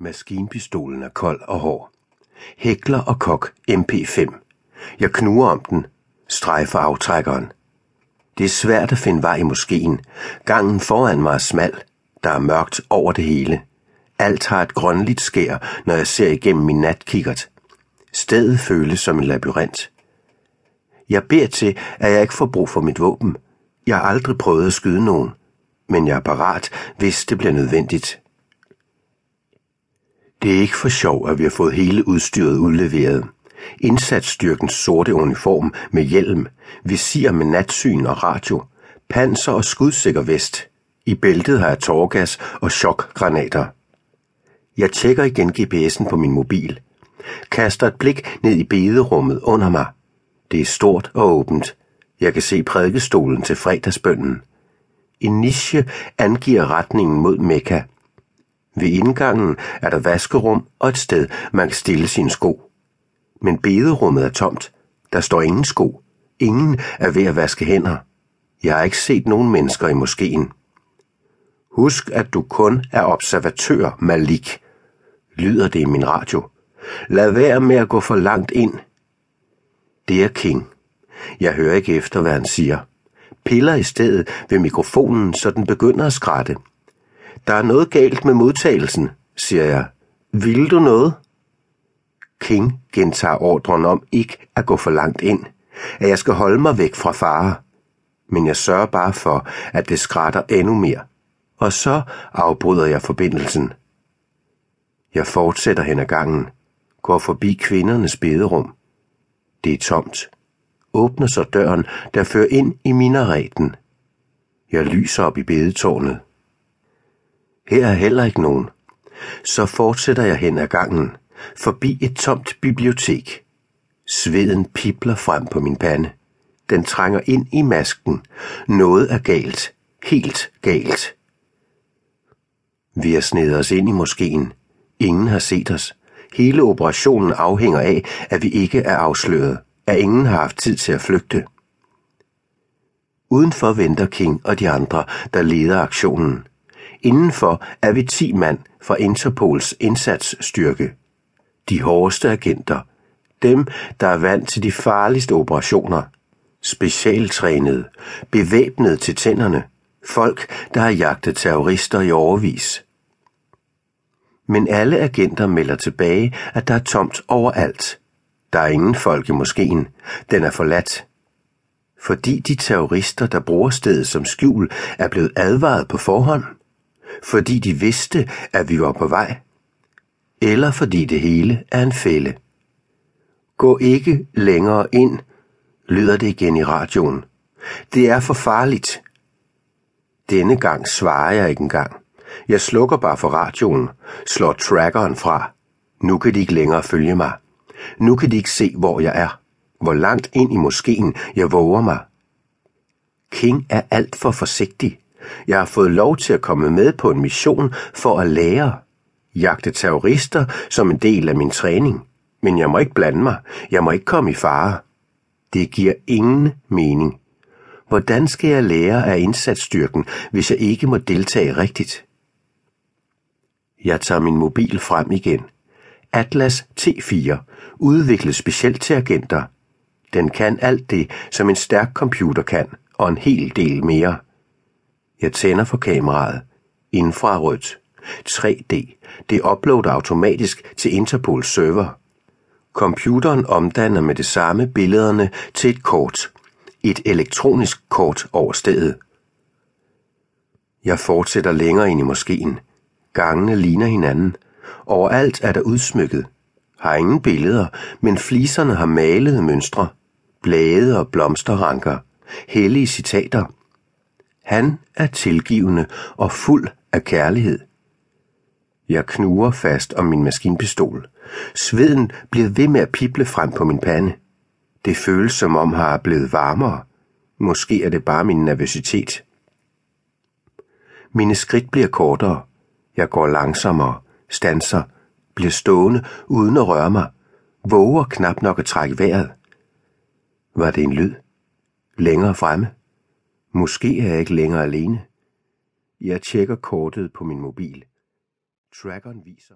Maskinpistolen er kold og hård. Hækler og kok MP5. Jeg knuger om den, strejfer aftrækkeren. Det er svært at finde vej i moskeen. Gangen foran mig er smal. Der er mørkt over det hele. Alt har et grønligt skær, når jeg ser igennem min natkikkert. Stedet føles som en labyrint. Jeg beder til, at jeg ikke får brug for mit våben. Jeg har aldrig prøvet at skyde nogen, men jeg er parat, hvis det bliver nødvendigt. Det er ikke for sjov, at vi har fået hele udstyret udleveret. Indsatsstyrkens sorte uniform med hjelm, visir med natsyn og radio, panser og skudsikker vest. I bæltet har jeg tårgas og chokgranater. Jeg tjekker igen GPS'en på min mobil. Kaster et blik ned i bederummet under mig. Det er stort og åbent. Jeg kan se prædikestolen til fredagsbønnen. En niche angiver retningen mod Mekka. Ved indgangen er der vaskerum og et sted, man kan stille sine sko. Men bederummet er tomt. Der står ingen sko. Ingen er ved at vaske hænder. Jeg har ikke set nogen mennesker i moskeen. Husk, at du kun er observatør, Malik, lyder det i min radio. Lad være med at gå for langt ind. Det er King. Jeg hører ikke efter, hvad han siger. Piller i stedet ved mikrofonen, så den begynder at skratte. Der er noget galt med modtagelsen, siger jeg. Vil du noget? King gentager ordren om ikke at gå for langt ind, at jeg skal holde mig væk fra fare. Men jeg sørger bare for, at det skrætter endnu mere. Og så afbryder jeg forbindelsen. Jeg fortsætter hen ad gangen, går forbi kvindernes bederum. Det er tomt. Åbner så døren, der fører ind i minareten. Jeg lyser op i bedetårnet. Her er heller ikke nogen. Så fortsætter jeg hen ad gangen, forbi et tomt bibliotek. Sveden pipler frem på min pande. Den trænger ind i masken. Noget er galt. Helt galt. Vi har snedet os ind i moskeen. Ingen har set os. Hele operationen afhænger af, at vi ikke er afsløret. At ingen har haft tid til at flygte. Udenfor venter King og de andre, der leder aktionen. Indenfor er vi ti mand fra Interpols indsatsstyrke. De hårdeste agenter. Dem, der er vant til de farligste operationer. Specialtrænede. Bevæbnet til tænderne. Folk, der har jagtet terrorister i overvis. Men alle agenter melder tilbage, at der er tomt overalt. Der er ingen folk i moskeen. Den er forladt. Fordi de terrorister, der bruger stedet som skjul, er blevet advaret på forhånd – fordi de vidste, at vi var på vej, eller fordi det hele er en fælde. Gå ikke længere ind, lyder det igen i radioen. Det er for farligt. Denne gang svarer jeg ikke engang. Jeg slukker bare for radioen, slår trackeren fra. Nu kan de ikke længere følge mig. Nu kan de ikke se, hvor jeg er. Hvor langt ind i moskeen jeg våger mig. King er alt for forsigtig. Jeg har fået lov til at komme med på en mission for at lære. Jagte terrorister som en del af min træning. Men jeg må ikke blande mig. Jeg må ikke komme i fare. Det giver ingen mening. Hvordan skal jeg lære af indsatsstyrken, hvis jeg ikke må deltage rigtigt? Jeg tager min mobil frem igen. Atlas T4, udviklet specielt til agenter. Den kan alt det, som en stærk computer kan, og en hel del mere. Jeg tænder for kameraet. Infrarødt. 3D. Det uploader automatisk til Interpols server. Computeren omdanner med det samme billederne til et kort. Et elektronisk kort over stedet. Jeg fortsætter længere ind i moskeen. Gangene ligner hinanden. Overalt er der udsmykket. Har ingen billeder, men fliserne har malede mønstre. Blade og blomsterranker. Hellige citater – han er tilgivende og fuld af kærlighed. Jeg knuger fast om min maskinpistol. Sveden bliver ved med at pible frem på min pande. Det føles som om har blevet varmere. Måske er det bare min nervøsitet. Mine skridt bliver kortere. Jeg går langsommere, stanser, bliver stående uden at røre mig, våger knap nok at trække vejret. Var det en lyd? Længere fremme? Måske er jeg ikke længere alene. Jeg tjekker kortet på min mobil. Trackeren viser